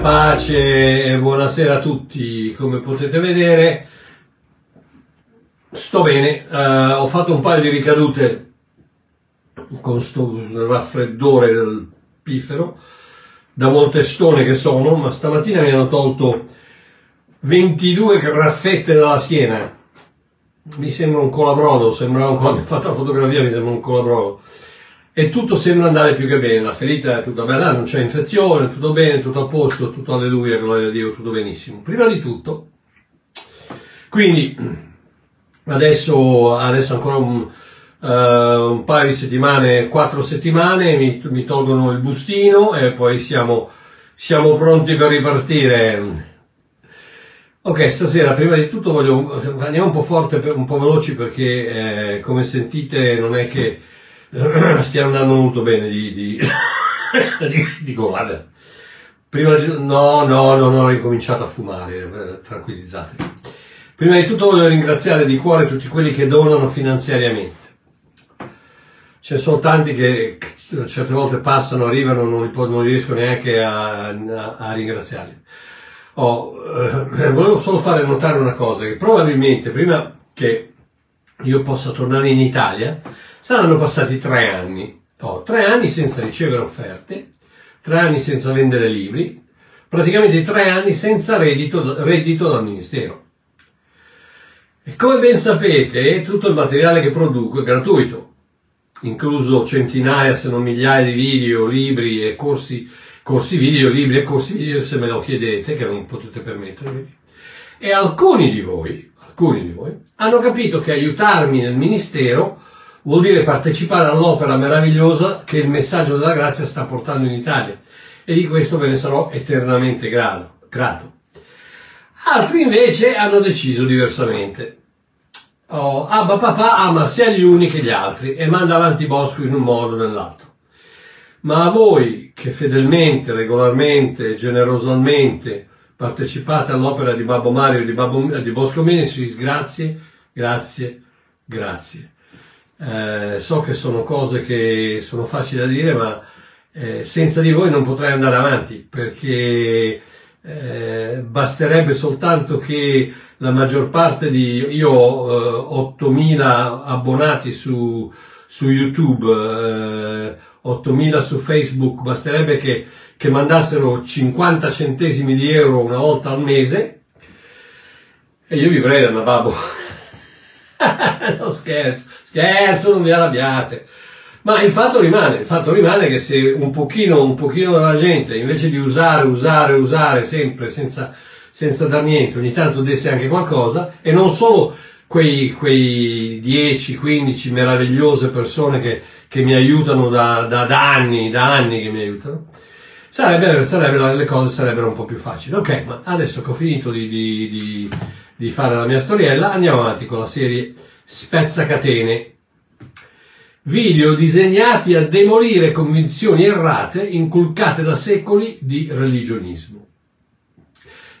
Pace e buonasera a tutti. Come potete vedere, sto bene. Uh, ho fatto un paio di ricadute con sto raffreddore del pifero da Montestone che sono, ma stamattina mi hanno tolto 22 graffette dalla schiena. Mi sembra un colabrodo, sembrava un quando ho fatto la fotografia mi sembra un colabrodo e tutto sembra andare più che bene, la ferita è tutta bella, non c'è infezione, tutto bene, tutto a posto, tutto alleluia, gloria a Dio, tutto benissimo. Prima di tutto, quindi adesso, adesso ancora un, uh, un, paio di settimane, quattro settimane, mi, mi, tolgono il bustino e poi siamo, siamo pronti per ripartire. Ok, stasera prima di tutto voglio, andiamo un po' forte, un po' veloci perché eh, come sentite non è che stia andando molto bene di, di, di, dico guarda prima di, no no no non ho ricominciato a fumare eh, tranquillizzate. Prima di tutto voglio ringraziare di cuore tutti quelli che donano finanziariamente. Ce ne sono tanti che certe volte passano arrivano non, non riesco neanche a, a, a ringraziarli. Oh, eh, volevo solo fare notare una cosa che probabilmente prima che io possa tornare in Italia Saranno passati tre anni, oh, tre anni senza ricevere offerte, tre anni senza vendere libri, praticamente tre anni senza reddito, reddito dal Ministero. E come ben sapete, tutto il materiale che produco è gratuito, incluso centinaia se non migliaia di video, libri e corsi, corsi video, libri e corsi video se me lo chiedete, che non potete permettervi. E alcuni di voi, alcuni di voi, hanno capito che aiutarmi nel ministero vuol dire partecipare all'opera meravigliosa che il messaggio della grazia sta portando in Italia e di questo ve ne sarò eternamente grato. Altri invece hanno deciso diversamente. Oh, Abba papà ama sia gli uni che gli altri e manda avanti Bosco in un modo o nell'altro. Ma a voi che fedelmente, regolarmente, generosamente partecipate all'opera di Babbo Mario e di, Babbo, di Bosco Menesis, grazie, grazie, grazie. Eh, so che sono cose che sono facili da dire, ma eh, senza di voi non potrei andare avanti perché eh, basterebbe soltanto che la maggior parte di io ho 8000 eh, abbonati su, su YouTube, 8000 eh, su Facebook, basterebbe che, che mandassero 50 centesimi di euro una volta al mese e io vivrei da una babbo. no scherzo, scherzo, non vi arrabbiate. Ma il fatto rimane, il fatto rimane che se un pochino, un pochino della gente, invece di usare, usare, usare sempre senza, senza dar niente, ogni tanto desse anche qualcosa, e non solo quei, quei 10, 15 meravigliose persone che, che mi aiutano da, da, da, anni, da anni che mi aiutano, sarebbe, sarebbe, le cose sarebbero un po' più facili. Ok, ma adesso che ho finito di, di, di di fare la mia storiella, andiamo avanti con la serie Spezzacatene. Video disegnati a demolire convinzioni errate inculcate da secoli di religionismo,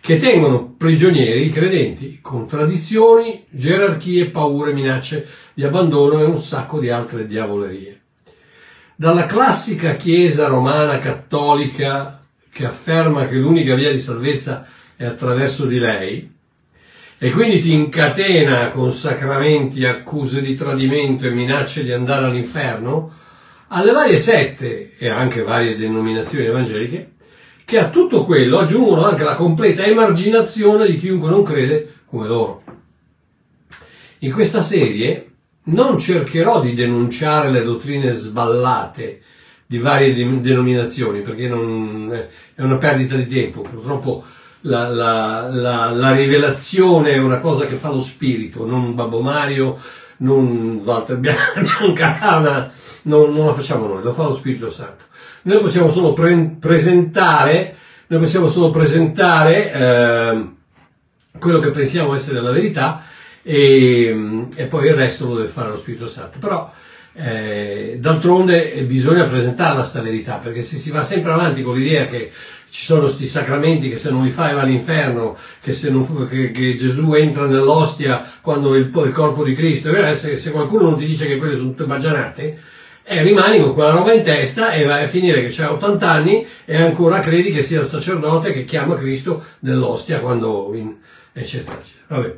che tengono prigionieri i credenti con tradizioni, gerarchie, paure, minacce di abbandono e un sacco di altre diavolerie. Dalla classica Chiesa romana cattolica che afferma che l'unica via di salvezza è attraverso di lei, e quindi ti incatena con sacramenti, accuse di tradimento e minacce di andare all'inferno, alle varie sette e anche varie denominazioni evangeliche, che a tutto quello aggiungono anche la completa emarginazione di chiunque non crede come loro. In questa serie non cercherò di denunciare le dottrine sballate di varie denominazioni, perché non, è una perdita di tempo. Purtroppo la, la, la, la, rivelazione è una cosa che fa lo spirito, non Babbo Mario, non Walter Bianca, non, non la facciamo noi, lo fa lo Spirito Santo. Noi possiamo solo pre- presentare, noi possiamo solo presentare eh, quello che pensiamo essere la verità e, e, poi il resto lo deve fare lo Spirito Santo. Però eh, d'altronde bisogna presentarla sta verità, perché se si va sempre avanti con l'idea che ci sono questi sacramenti che se non li fai va all'inferno, che, non, che, che Gesù entra nell'ostia quando il, il corpo di Cristo, eh, se, se, qualcuno non ti dice che quelle sono tutte baggianate, E rimani con quella roba in testa e vai a finire che c'hai 80 anni e ancora credi che sia il sacerdote che chiama Cristo nell'ostia quando... In, eccetera, eccetera. Vabbè.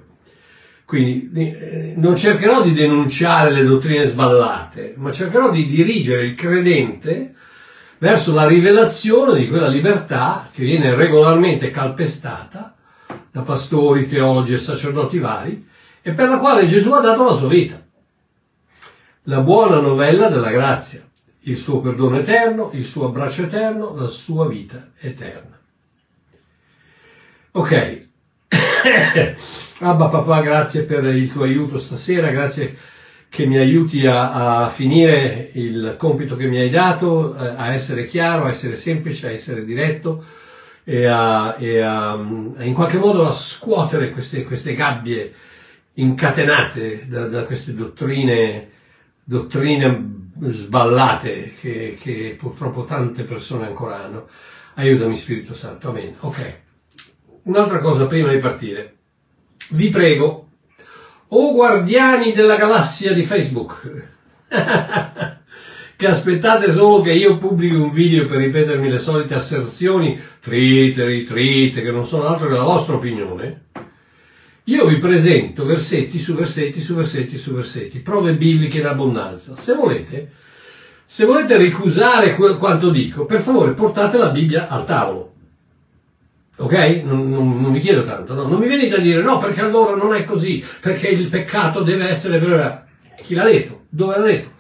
Quindi eh, non cercherò di denunciare le dottrine sballate, ma cercherò di dirigere il credente verso la rivelazione di quella libertà che viene regolarmente calpestata da pastori, teologi e sacerdoti vari e per la quale Gesù ha dato la sua vita. La buona novella della grazia, il suo perdono eterno, il suo abbraccio eterno, la sua vita eterna. Ok. Abba papà, grazie per il tuo aiuto stasera, grazie che mi aiuti a, a, finire il compito che mi hai dato, eh, a essere chiaro, a essere semplice, a essere diretto e a, e a, in qualche modo a scuotere queste, queste gabbie incatenate da, da queste dottrine, dottrine sballate che, che, purtroppo tante persone ancora hanno. Aiutami Spirito Santo, amen. Ok. Un'altra cosa prima di partire. Vi prego, o guardiani della galassia di Facebook, che aspettate solo che io pubblichi un video per ripetermi le solite asserzioni trite, ritrite, che non sono altro che la vostra opinione, io vi presento versetti su versetti su versetti su versetti, prove bibliche in abbondanza. Se volete, se volete ricusare quanto dico, per favore portate la Bibbia al tavolo. Ok? Non, non, non vi chiedo tanto, no? Non mi venite a dire no, perché allora non è così, perché il peccato deve essere vero. Chi l'ha detto? Dove l'ha detto?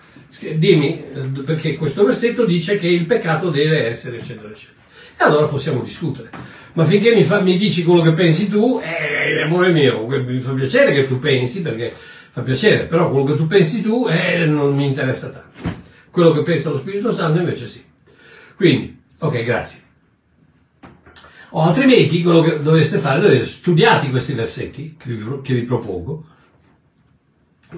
Dimmi, eh, perché questo versetto dice che il peccato deve essere, eccetera, eccetera. E allora possiamo discutere. Ma finché mi, fa, mi dici quello che pensi tu, eh, amore mio, mi fa piacere che tu pensi, perché fa piacere, però quello che tu pensi tu eh, non mi interessa tanto. Quello che pensa lo Spirito Santo invece sì. Quindi, ok, grazie. O altrimenti quello che dovreste fare, dovete studiare questi versetti che vi, che vi propongo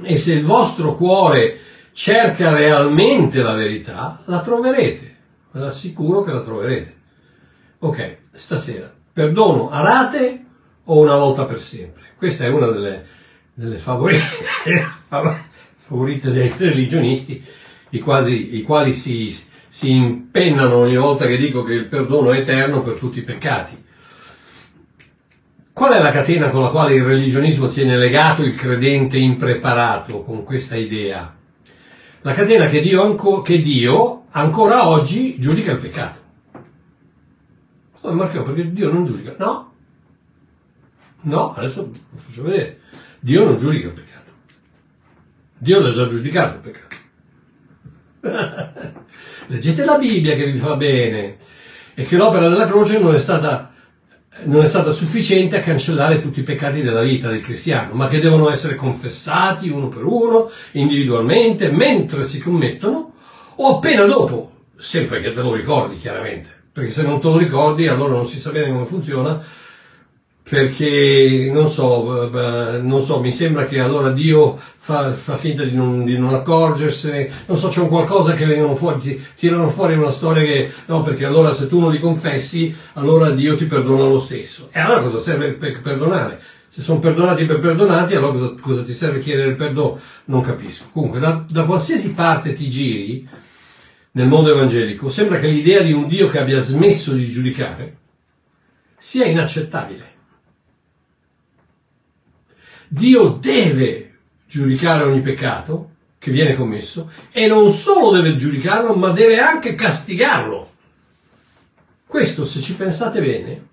e se il vostro cuore cerca realmente la verità, la troverete. Ve l'assicuro che la troverete. Ok, stasera, perdono a rate o una volta per sempre? Questa è una delle, delle favorite, favorite dei religionisti, i, quasi, i quali si, si impennano ogni volta che dico che il perdono è eterno per tutti i peccati. Qual è la catena con la quale il religionismo tiene legato il credente impreparato con questa idea? La catena che Dio, anco, che Dio ancora oggi giudica il peccato. Oh, Marchio, perché Dio non giudica? No. No, adesso lo faccio vedere. Dio non giudica il peccato. Dio l'ha già giudicato il peccato. Leggete la Bibbia che vi fa bene. E che l'opera della croce non è stata, non è stata sufficiente a cancellare tutti i peccati della vita del cristiano, ma che devono essere confessati uno per uno, individualmente, mentre si commettono o appena dopo, sempre che te lo ricordi chiaramente, perché se non te lo ricordi allora non si sa bene come funziona perché non so, non so, mi sembra che allora Dio fa, fa finta di non, di non, accorgersene, non so, c'è un qualcosa che vengono fuori, ti, tirano fuori una storia che, no, perché allora se tu non li confessi, allora Dio ti perdona lo stesso. E allora cosa serve per perdonare? Se sono perdonati per perdonati, allora cosa, cosa ti serve chiedere il perdono? Non capisco. Comunque, da, da qualsiasi parte ti giri, nel mondo evangelico, sembra che l'idea di un Dio che abbia smesso di giudicare sia inaccettabile. Dio deve giudicare ogni peccato che viene commesso e non solo deve giudicarlo, ma deve anche castigarlo. Questo, se ci pensate bene,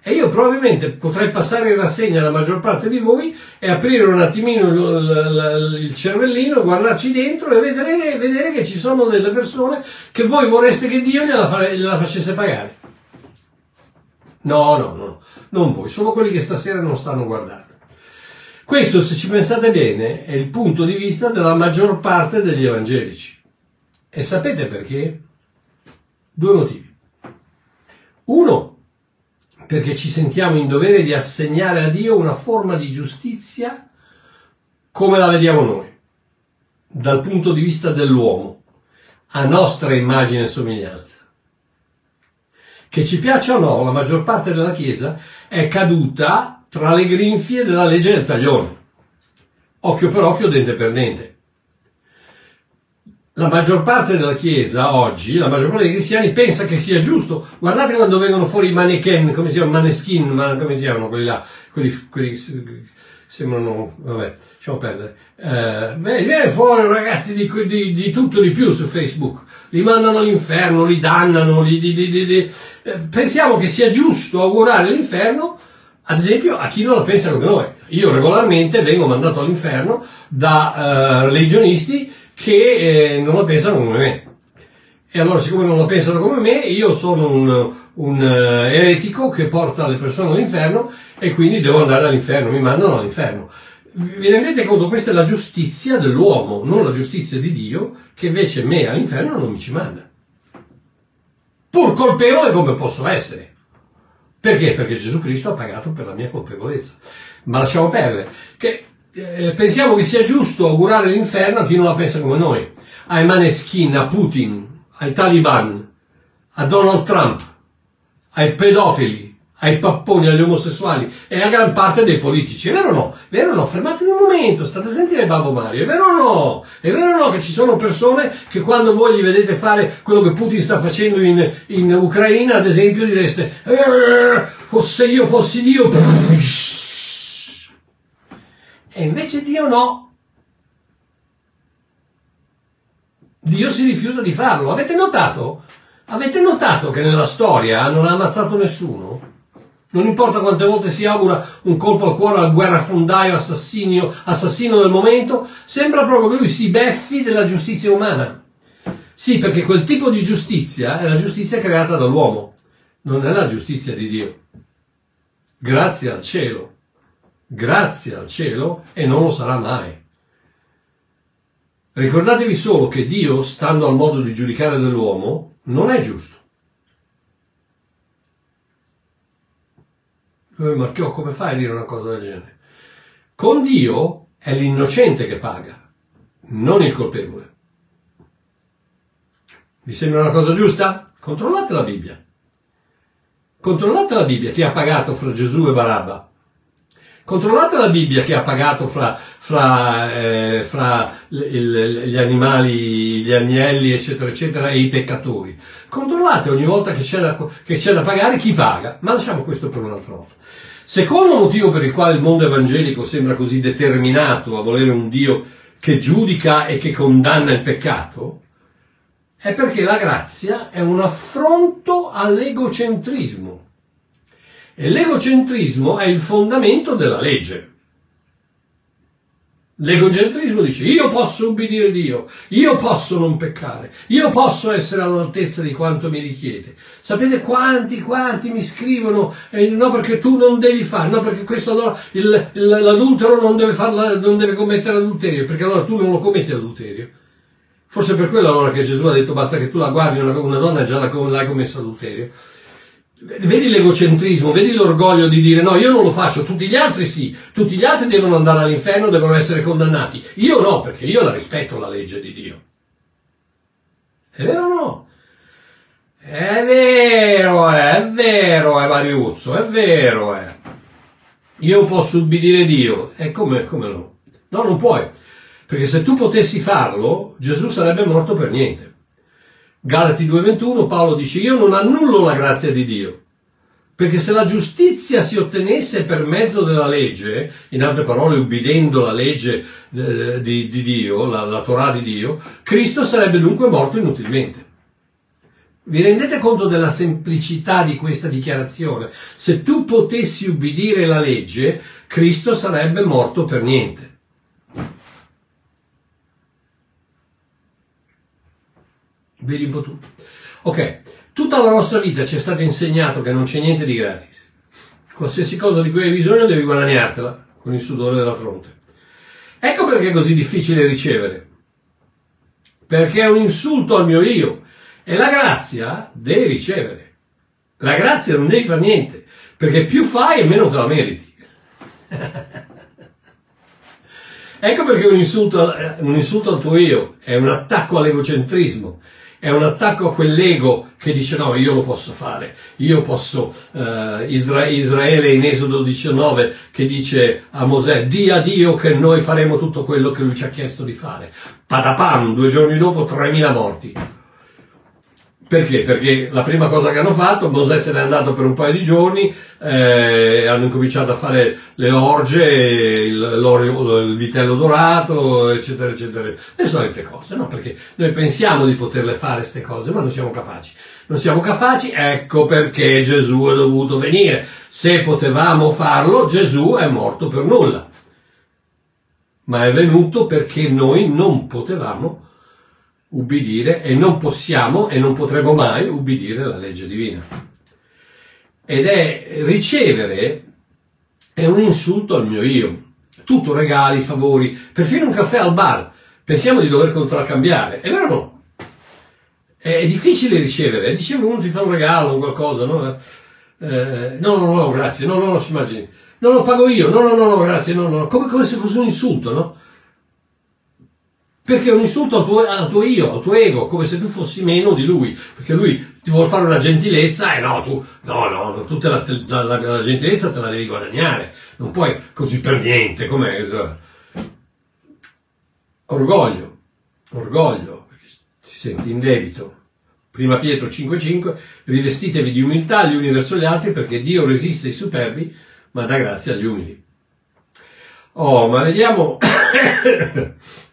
e io probabilmente potrei passare in rassegna la maggior parte di voi e aprire un attimino il, cervellino, guardarci dentro e vedere, vedere, che ci sono delle persone che voi vorreste che Dio gliela, gliela facesse pagare. No, no, no, non voi, solo quelli che stasera non stanno guardando. Questo, se ci pensate bene, è il punto di vista della maggior parte degli evangelici. E sapete perché? Due motivi. Uno, perché ci sentiamo in dovere di assegnare a Dio una forma di giustizia come la vediamo noi, dal punto di vista dell'uomo, a nostra immagine e somiglianza. Che ci piaccia o no, la maggior parte della Chiesa è caduta tra le grinfie della legge del taglione. Occhio per occhio, dente per dente. la maggior parte della Chiesa oggi, la maggior parte dei cristiani pensa che sia giusto. Guardate quando vengono fuori i mannequin, come si chiamano, maneskin, ma come si chiamano quelli là, quelli, quelli sembrano, vabbè, lasciamo perdere. Eh, viene fuori ragazzi di, di, di, tutto di più su Facebook. Li mandano all'inferno, li dannano, li, li, eh, pensiamo che sia giusto augurare l'inferno, ad esempio, a chi non la pensa come noi. Io regolarmente vengo mandato all'inferno da uh, religionisti che eh, non la pensano come me. E allora, siccome non la pensano come me, io sono un, un uh, eretico che porta le persone all'inferno e quindi devo andare all'inferno, mi mandano all'inferno. Vi rendete conto? Questa è la giustizia dell'uomo, non la giustizia di Dio, che invece me all'inferno non mi ci manda. Pur colpevole come posso essere. Perché? Perché Gesù Cristo ha pagato per la mia colpevolezza. Ma lasciamo perdere. Che eh, pensiamo che sia giusto augurare l'inferno a chi non la pensa come noi, ai Maneskin, a Putin, ai Taliban, a Donald Trump, ai pedofili, ai papponi, agli omosessuali e a gran parte dei politici. È vero o no? È vero o no? Fermatevi un momento, state a sentire Babbo Mario. È vero o no? È vero o no che ci sono persone che quando voi gli vedete fare quello che Putin sta facendo in, in Ucraina, ad esempio, direste, eh, fosse io fossi Dio, e invece Dio no. Dio si rifiuta di farlo. Avete notato? Avete notato che nella storia non ha ammazzato nessuno? Non importa quante volte si augura un colpo al cuore al guerrafondaio assassino, del momento, sembra proprio che lui si beffi della giustizia umana. Sì, perché quel tipo di giustizia è la giustizia creata dall'uomo, non è la giustizia di Dio. Grazie al cielo grazie al cielo e non lo sarà mai. Ricordatevi solo che Dio, stando al modo di giudicare dell'uomo, non è giusto. Eh, Marchiò, come fai a dire una cosa del genere? Con Dio è l'innocente che paga, non il colpevole. Vi sembra una cosa giusta? Controllate la Bibbia. Controllate la Bibbia chi ha pagato fra Gesù e Barabba. Controllate la Bibbia che ha pagato fra, fra, eh, fra il, gli animali, gli agnelli, eccetera, eccetera, e i peccatori. Controllate ogni volta che c'è, da, che c'è da pagare chi paga, ma lasciamo questo per un'altra volta. Secondo motivo per il quale il mondo evangelico sembra così determinato a volere un Dio che giudica e che condanna il peccato, è perché la grazia è un affronto all'egocentrismo. E l'egocentrismo è il fondamento della legge. L'egocentrismo dice io posso ubbidire Dio, io posso non peccare, io posso essere all'altezza di quanto mi richiede. Sapete quanti, quanti mi scrivono, eh, no perché tu non devi fare, no perché questo allora il, l'adultero non deve, farla, non deve commettere adulterio, perché allora tu non lo commetti adulterio. Forse per quello allora che Gesù ha detto basta che tu la guardi una, una donna e già l'hai commesso adulterio. Vedi l'egocentrismo, vedi l'orgoglio di dire no, io non lo faccio, tutti gli altri sì, tutti gli altri devono andare all'inferno, devono essere condannati. Io no, perché io la rispetto la legge di Dio. È vero o no? È vero, è, è vero, è Mariuzzo, è vero, è. Io posso ubbidire Dio. E come, come no? No, non puoi. Perché se tu potessi farlo, Gesù sarebbe morto per niente. Galati 2.21 Paolo dice io non annullo la grazia di Dio, perché se la giustizia si ottenesse per mezzo della legge, in altre parole ubbidendo la legge eh, di, di, Dio, la, la Torah di Dio, Cristo sarebbe dunque morto inutilmente. Vi rendete conto della semplicità di questa dichiarazione? Se tu potessi ubbidire la legge, Cristo sarebbe morto per niente. Vedi un po' tutto. Ok, tutta la nostra vita ci è stato insegnato che non c'è niente di gratis. Qualsiasi cosa di cui hai bisogno devi guadagnartela con il sudore della fronte. Ecco perché è così difficile ricevere. Perché è un insulto al mio io. E la grazia devi ricevere. La grazia non devi fare niente. Perché più fai e meno te la meriti. ecco perché un insulto, un insulto al tuo io è un attacco all'egocentrismo è un attacco a quell'ego che dice no, io lo posso fare, io posso, eh, Isra- Israele in Esodo 19 che dice a Mosè, di a Dio che noi faremo tutto quello che lui ci ha chiesto di fare. Patapam, due giorni dopo 3.000 morti. Perché? Perché la prima cosa che hanno fatto, Mosè se n'è andato per un paio di giorni, eh, hanno incominciato a fare le orge, il, il, vitello dorato, eccetera, eccetera. Le solite cose, no? Perché noi pensiamo di poterle fare queste cose, ma non siamo capaci. Non siamo capaci, ecco perché Gesù è dovuto venire. Se potevamo farlo, Gesù è morto per nulla. Ma è venuto perché noi non potevamo ubbidire e non possiamo e non potremo mai ubbidire la legge divina. Ed è ricevere è un insulto al mio io. Tutto regali, favori, perfino un caffè al bar. Pensiamo di dover contraccambiare. È vero o no? È difficile ricevere. Dicevo uno ti fa un regalo qualcosa, no? Eh, no, no, no, grazie. No, no, no, si immagini. No, lo pago io. No, no, no, no, grazie. No, no. Come, come se fosse un insulto, no? Perché è un insulto al tuo, al tuo, io, al tuo ego, come se tu fossi meno di lui. Perché lui ti vuole fare una gentilezza e no, tu, no, no, tu te la, la, la, la, gentilezza te la devi guadagnare. Non puoi così per niente, com'è? Orgoglio, orgoglio, perché si sente in debito. Prima Pietro 5,5, rivestitevi di umiltà gli uni verso gli altri perché Dio resiste ai superbi, ma dà grazia agli umili. Oh, ma vediamo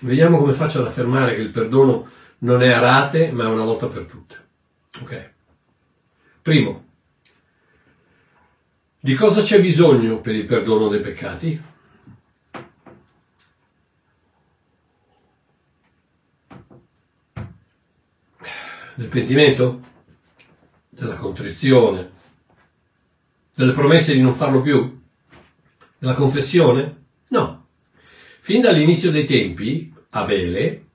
Vediamo come faccio ad affermare che il perdono non è a rate, ma è una volta per tutte. Ok. Primo, di cosa c'è bisogno per il perdono dei peccati? Del pentimento? Della contrizione? Delle promesse di non farlo più? Della confessione? Fin dall'inizio dei tempi, Abele,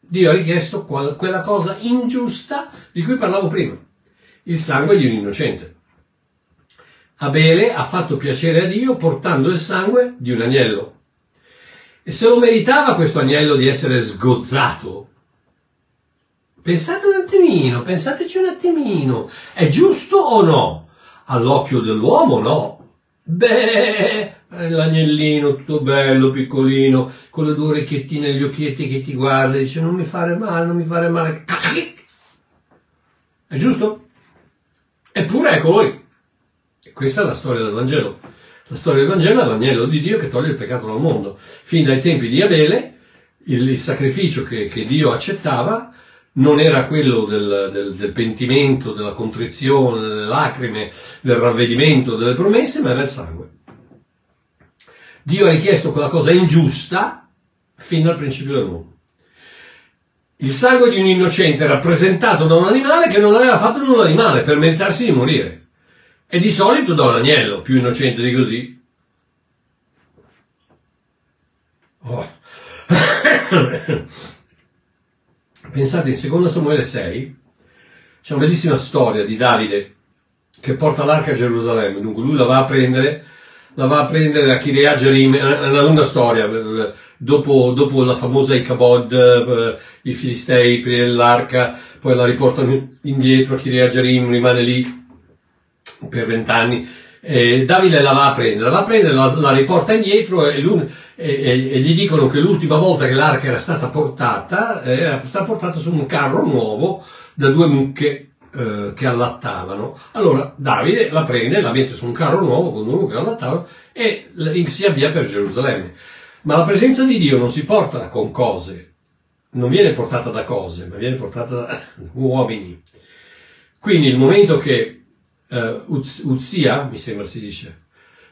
Dio ha richiesto quella cosa ingiusta di cui parlavo prima, il sangue di un innocente. Abele ha fatto piacere a Dio portando il sangue di un agnello. E se lo meritava questo agnello di essere sgozzato, pensate un attimino, pensateci un attimino, è giusto o no? All'occhio dell'uomo no. Beh, eh, l'agnellino tutto bello, piccolino, con le due orecchiettine e gli occhietti che ti guarda dice non mi fare male, non mi fare male. È giusto? Eppure eccolo lì. E questa è la storia del Vangelo. La storia del Vangelo è l'agnello di Dio che toglie il peccato dal mondo. Fin dai tempi di Abele, il, il sacrificio che, che, Dio accettava non era quello del, del, del pentimento, della contrizione, delle lacrime, del ravvedimento, delle promesse, ma era il sangue. Dio ha richiesto quella cosa ingiusta fin dal principio del mondo. Il sangue di un innocente rappresentato da un animale che non aveva fatto nulla di male per meritarsi di morire. E di solito da un agnello, più innocente di così. Oh. Pensate, in 2 Samuele 6 c'è una bellissima storia di Davide che porta l'arca a Gerusalemme. Dunque lui la va a prendere la va a prendere da Kiryat Jearim, è una lunga storia, dopo, dopo la famosa Ichabod, eh, i Filistei l'arca, poi la riportano indietro a Kiryat Jearim, rimane lì per vent'anni, Davide la va a prendere, la va a prendere, la, la riporta indietro e, e, e, gli dicono che l'ultima volta che l'arca era stata portata, era stata portata su un carro nuovo da due mucche eh, che allattavano. Allora Davide la prende, la mette su un carro nuovo con uno che allattavano e si avvia per Gerusalemme. Ma la presenza di Dio non si porta con cose, non viene portata da cose, ma viene portata da uomini. Quindi il momento che uh, Uzia, mi sembra si dice,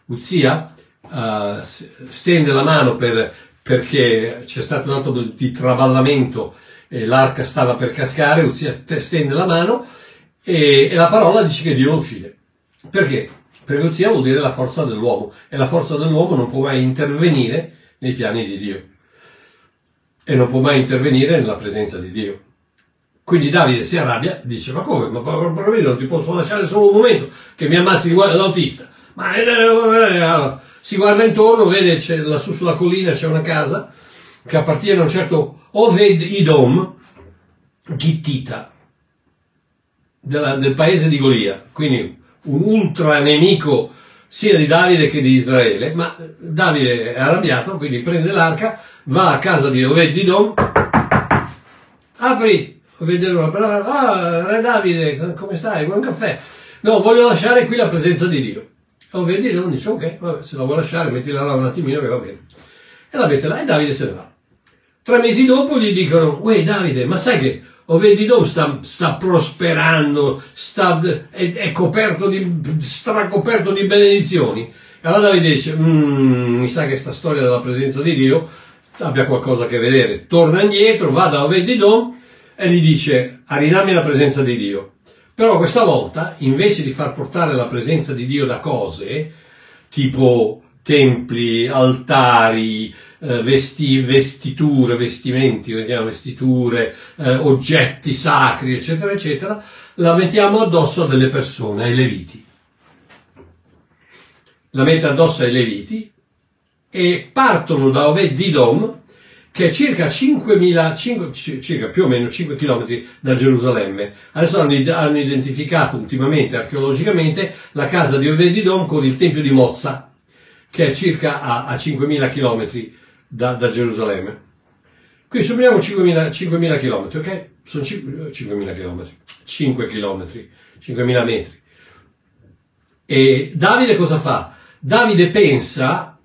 Uzia uh, stende la mano per, perché c'è stato un atto di travallamento e l'arca stava per cascare, Uzia stende la mano e, e la parola dice che Dio lo uccide. Perché? Perché Uzia vuol dire la forza dell'uomo e la forza dell'uomo non può mai intervenire nei piani di Dio e non può mai intervenire nella presenza di Dio. Quindi Davide si arrabbia, dice ma come? Ma proprio non ti posso lasciare solo un momento che mi ammazzi l'autista. Ma eh, eh, eh, si guarda intorno, vede lassù sulla collina c'è una casa che appartiene a un certo Oved Idom, Gittita, della, del paese di Golia, quindi un ultra nemico sia di Davide che di Israele, ma Davide è arrabbiato, quindi prende l'arca, va a casa di Obed-Dom, apri, Obed-Dom, ah, re Davide, come stai? Buon caffè. No, voglio lasciare qui la presenza di Dio. Obed-Dom dice, ok, vabbè, se la vuoi lasciare, mettila là un attimino che va bene. E la mette là e Davide se ne va. Tre mesi dopo gli dicono, uè Davide, ma sai che o vedi dove sta, sta prosperando, sta, è, è, coperto di, stracoperto di benedizioni. E allora Davide dice, mm, mi sa che sta storia della presenza di Dio abbia qualcosa a che vedere. Torna indietro, va da Obedidom e gli dice, ridammi la presenza di Dio. Però questa volta, invece di far portare la presenza di Dio da cose, tipo templi, altari, eh, vesti, vestiture, vestimenti, vestiture, eh, oggetti sacri, eccetera, eccetera, la mettiamo addosso a delle persone, ai leviti. La mette addosso ai leviti e partono da Oved-Didom, che è circa 5.000, 5, circa più o meno 5 km da Gerusalemme. Adesso hanno, hanno identificato ultimamente, archeologicamente, la casa di Oved-Didom con il tempio di Mozza, che è circa a, a 5.000 km da, da Gerusalemme. Qui supponiamo 5.000, 5.000 km, ok? Sono 5.000 km, 5 km, 5.000 metri. E Davide cosa fa? Davide pensa,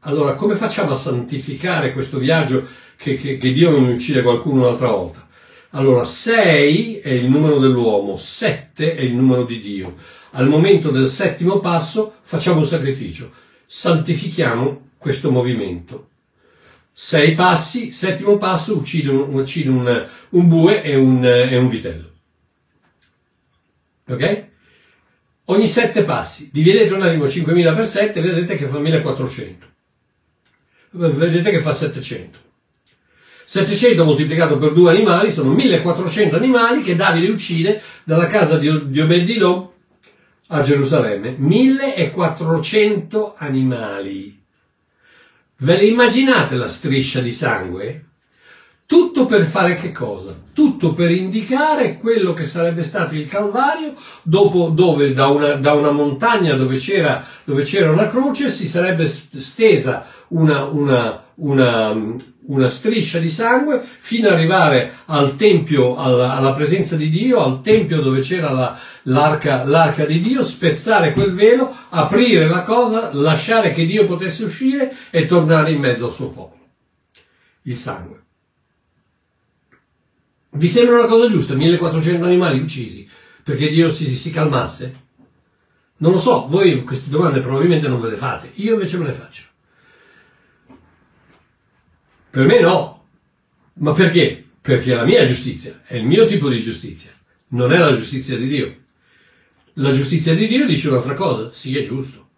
allora come facciamo a santificare questo viaggio che, che, che Dio non uccide qualcuno un'altra volta? Allora 6 è il numero dell'uomo, 7 è il numero di Dio. Al momento del settimo passo facciamo un sacrificio, santifichiamo questo movimento. Sei passi, settimo passo, uccide un, uccide un, un bue e un, e un vitello. Ok? Ogni sette passi, dividete un attimo 5.000 per 7, vedete che fa 1.400. Vedete che fa 700. 700 moltiplicato per due animali sono 1400 animali che Davide uccide dalla casa di, di Obedilò a Gerusalemme. 1400 animali. Ve le immaginate la striscia di sangue? Tutto per fare che cosa? Tutto per indicare quello che sarebbe stato il Calvario, dopo, dove da una, da una montagna dove c'era, dove c'era, una croce si sarebbe stesa una, una, una, una striscia di sangue fino ad arrivare al tempio, alla, alla presenza di Dio, al tempio dove c'era la, l'arca, l'arca di Dio, spezzare quel velo, aprire la cosa, lasciare che Dio potesse uscire e tornare in mezzo al suo popolo. Il sangue. Vi sembra una cosa giusta? 1400 animali uccisi perché Dio si, si calmasse? Non lo so, voi queste domande probabilmente non ve le fate, io invece me le faccio. Per me no. Ma perché? Perché la mia giustizia, è il mio tipo di giustizia, non è la giustizia di Dio. La giustizia di Dio dice un'altra cosa, sì è giusto.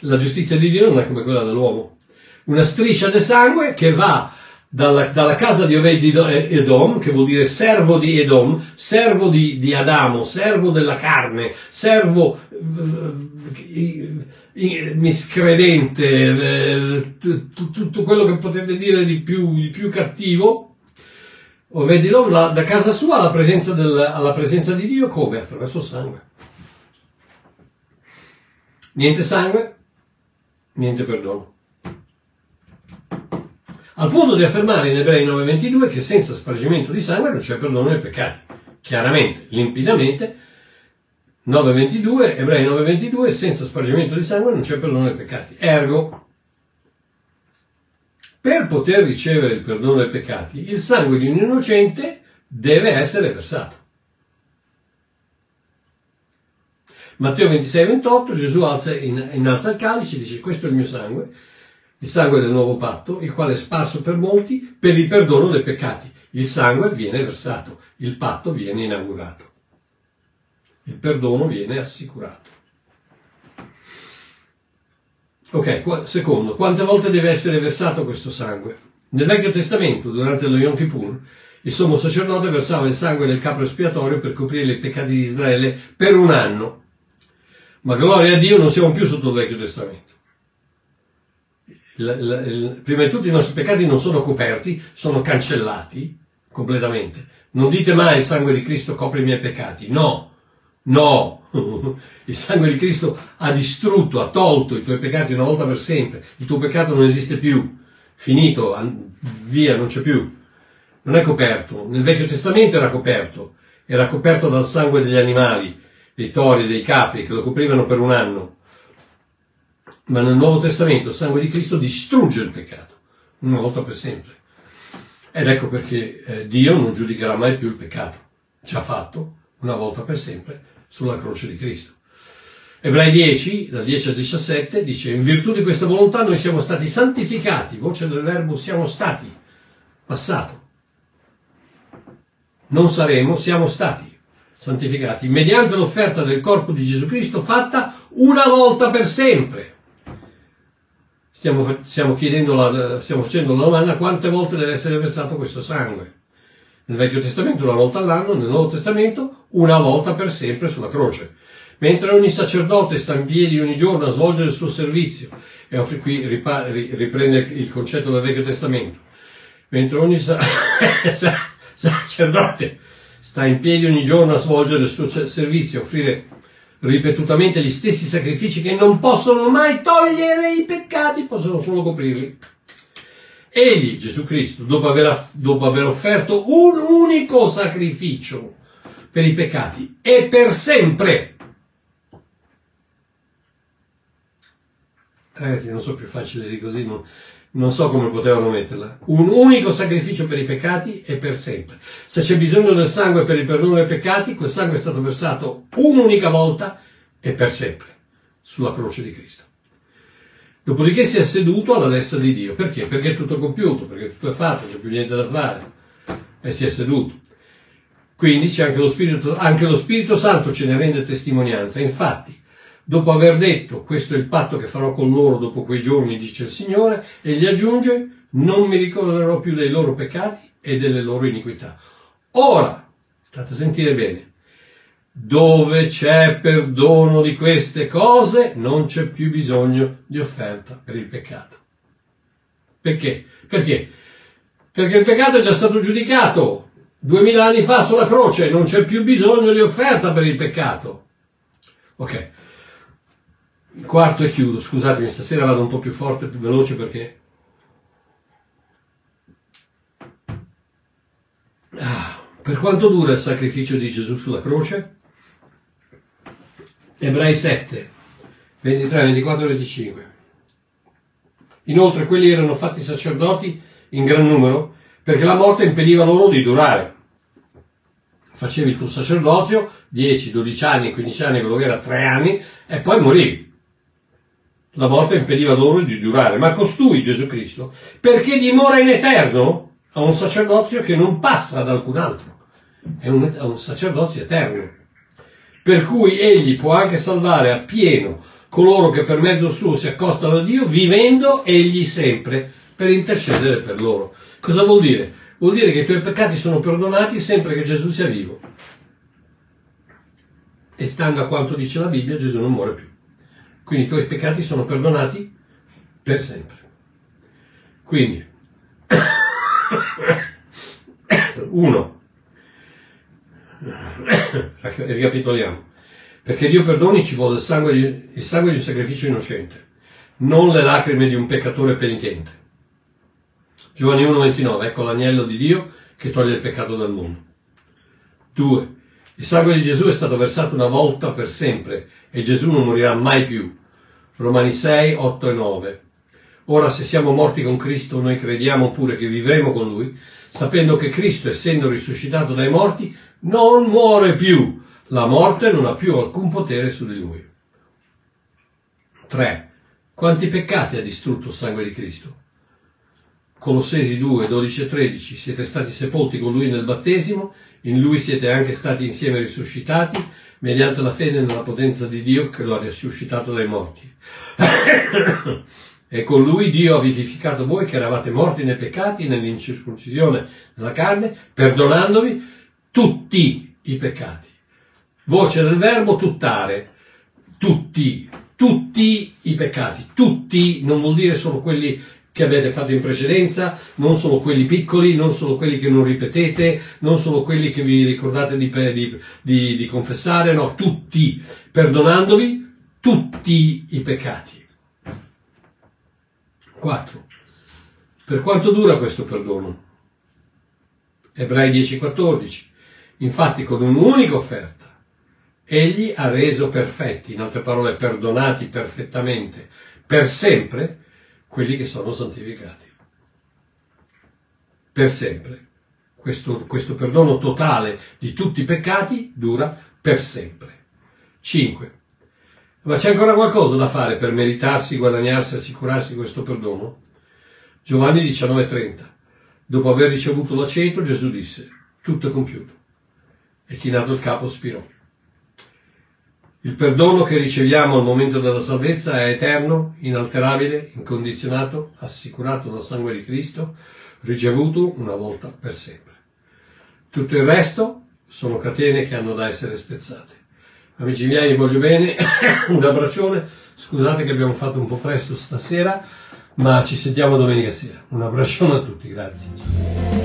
La giustizia di Dio non è come quella dell'uomo. Una striscia di sangue che va dalla, dalla, casa di Oved Edom, che vuol dire servo di Edom, servo di, di Adamo, servo della carne, servo eh, eh, miscredente, eh, tutto quello che potete dire di più, di più cattivo. Oved Edom da, da casa sua alla presenza, del, alla presenza di Dio come? Attraverso il sangue. Niente sangue, niente perdono al punto di affermare in Ebrei 9:22 che senza spargimento di sangue non c'è perdono dei peccati. Chiaramente, limpidamente, 9:22, Ebrei 9:22, senza spargimento di sangue non c'è perdono dei peccati. Ergo, per poter ricevere il perdono dei peccati, il sangue di un innocente deve essere versato. Matteo 26, 28, Gesù alza, innalza il calice e dice questo è il mio sangue il sangue del nuovo patto, il quale è sparso per molti per il perdono dei peccati. Il sangue viene versato, il patto viene inaugurato. Il perdono viene assicurato. Ok, secondo, quante volte deve essere versato questo sangue? Nel Vecchio Testamento, durante lo Yom Kippur, il sommo sacerdote versava il sangue del capo espiatorio per coprire i peccati di Israele per un anno. Ma gloria a Dio non siamo più sotto il Vecchio Testamento prima di tutto i nostri peccati non sono coperti, sono cancellati completamente. Non dite mai il sangue di Cristo copre i miei peccati. No, no. Il sangue di Cristo ha distrutto, ha tolto i tuoi peccati una volta per sempre. Il tuo peccato non esiste più. Finito, via, non c'è più. Non è coperto. Nel Vecchio Testamento era coperto. Era coperto dal sangue degli animali, dei tori, dei capri, che lo coprivano per un anno. Ma nel Nuovo Testamento il sangue di Cristo distrugge il peccato, una volta per sempre. Ed ecco perché eh, Dio non giudicherà mai più il peccato. Ci ha fatto, una volta per sempre, sulla croce di Cristo. Ebrei 10, dal 10 al 17, dice, in virtù di questa volontà noi siamo stati santificati, voce del verbo siamo stati, passato. Non saremo, siamo stati santificati, mediante l'offerta del corpo di Gesù Cristo fatta una volta per sempre. Stiamo, stiamo, la, stiamo facendo la domanda quante volte deve essere versato questo sangue. Nel Vecchio Testamento una volta all'anno, nel Nuovo Testamento una volta per sempre sulla croce. Mentre ogni sacerdote sta in piedi ogni giorno a svolgere il suo servizio, e qui riprende il concetto del Vecchio Testamento, mentre ogni sacerdote sta in piedi ogni giorno a svolgere il suo servizio, offrire ripetutamente gli stessi sacrifici che non possono mai togliere i peccati, possono solo coprirli. Egli, Gesù Cristo, dopo aver, dopo aver offerto un unico sacrificio per i peccati e per sempre, Ragazzi, non so più facile di così, non, non so come potevano metterla. Un unico sacrificio per i peccati e per sempre. Se c'è bisogno del sangue per il perdono dei peccati, quel sangue è stato versato un'unica volta e per sempre sulla croce di Cristo. Dopodiché si è seduto alla destra di Dio. Perché? Perché è tutto compiuto, perché tutto è fatto, non c'è più niente da fare. E si è seduto. Quindi anche lo Spirito, anche lo Spirito Santo ce ne rende testimonianza. Infatti, dopo aver detto questo è il patto che farò con loro dopo quei giorni, dice il Signore, e gli aggiunge non mi ricorderò più dei loro peccati e delle loro iniquità. Ora, state a sentire bene, dove c'è perdono di queste cose non c'è più bisogno di offerta per il peccato. Perché? Perché? Perché il peccato è già stato giudicato duemila anni fa sulla croce, non c'è più bisogno di offerta per il peccato. Ok, Quarto e chiudo, scusatemi, stasera vado un po' più forte, più veloce perché... Ah, per quanto dura il sacrificio di Gesù sulla croce? Ebrei 7, 23, 24 e 25. Inoltre quelli erano fatti sacerdoti in gran numero perché la morte impediva loro di durare. Facevi il tuo sacerdozio 10, 12 anni, 15 anni, quello che era 3 anni e poi morivi la morte impediva loro di durare, ma costui Gesù Cristo, perché dimora in eterno, ha un sacerdozio che non passa ad alcun altro, è un, è un sacerdozio eterno, per cui egli può anche salvare appieno coloro che per mezzo suo si accostano a Dio, vivendo egli sempre per intercedere per loro. Cosa vuol dire? Vuol dire che i tuoi peccati sono perdonati sempre che Gesù sia vivo. E stando a quanto dice la Bibbia, Gesù non muore più. Quindi i tuoi peccati sono perdonati per sempre. Quindi, uno, ricapitoliamo, perché Dio perdoni ci vuole il sangue, di, il sangue di un sacrificio innocente, non le lacrime di un peccatore penitente. Giovanni 1,29, ecco l'agnello di Dio che toglie il peccato dal mondo. Due, il sangue di Gesù è stato versato una volta per sempre e Gesù non morirà mai più. Romani 6, 8 e 9. Ora se siamo morti con Cristo, noi crediamo pure che vivremo con Lui, sapendo che Cristo, essendo risuscitato dai morti, non muore più. La morte non ha più alcun potere su di Lui. 3. Quanti peccati ha distrutto il sangue di Cristo? Colossesi 2, 12 e 13. Siete stati sepolti con Lui nel battesimo, in Lui siete anche stati insieme risuscitati, mediante la fede nella potenza di Dio che lo ha risuscitato dai morti. e con lui Dio ha vivificato voi che eravate morti nei peccati nell'incirconcisione della carne, perdonandovi tutti i peccati. Voce del verbo tuttare, tutti, tutti i peccati, tutti non vuol dire solo quelli che avete fatto in precedenza, non solo quelli piccoli, non solo quelli che non ripetete, non solo quelli che vi ricordate di, di, di, di confessare, no, tutti, perdonandovi tutti i peccati. 4. Per quanto dura questo perdono? Ebrei 10:14. Infatti con un'unica offerta egli ha reso perfetti, in altre parole perdonati perfettamente, per sempre, quelli che sono santificati. Per sempre. Questo, questo perdono totale di tutti i peccati dura per sempre. 5. Ma c'è ancora qualcosa da fare per meritarsi, guadagnarsi, assicurarsi questo perdono? Giovanni 19:30. Dopo aver ricevuto l'aceto, Gesù disse, tutto è compiuto. E chinato il capo spirò. Il perdono che riceviamo al momento della salvezza è eterno, inalterabile, incondizionato, assicurato dal sangue di Cristo, ricevuto una volta per sempre. Tutto il resto sono catene che hanno da essere spezzate. Amici miei, voglio bene, un abbraccione, scusate che abbiamo fatto un po' presto stasera, ma ci sentiamo domenica sera. Un abbraccione a tutti, grazie.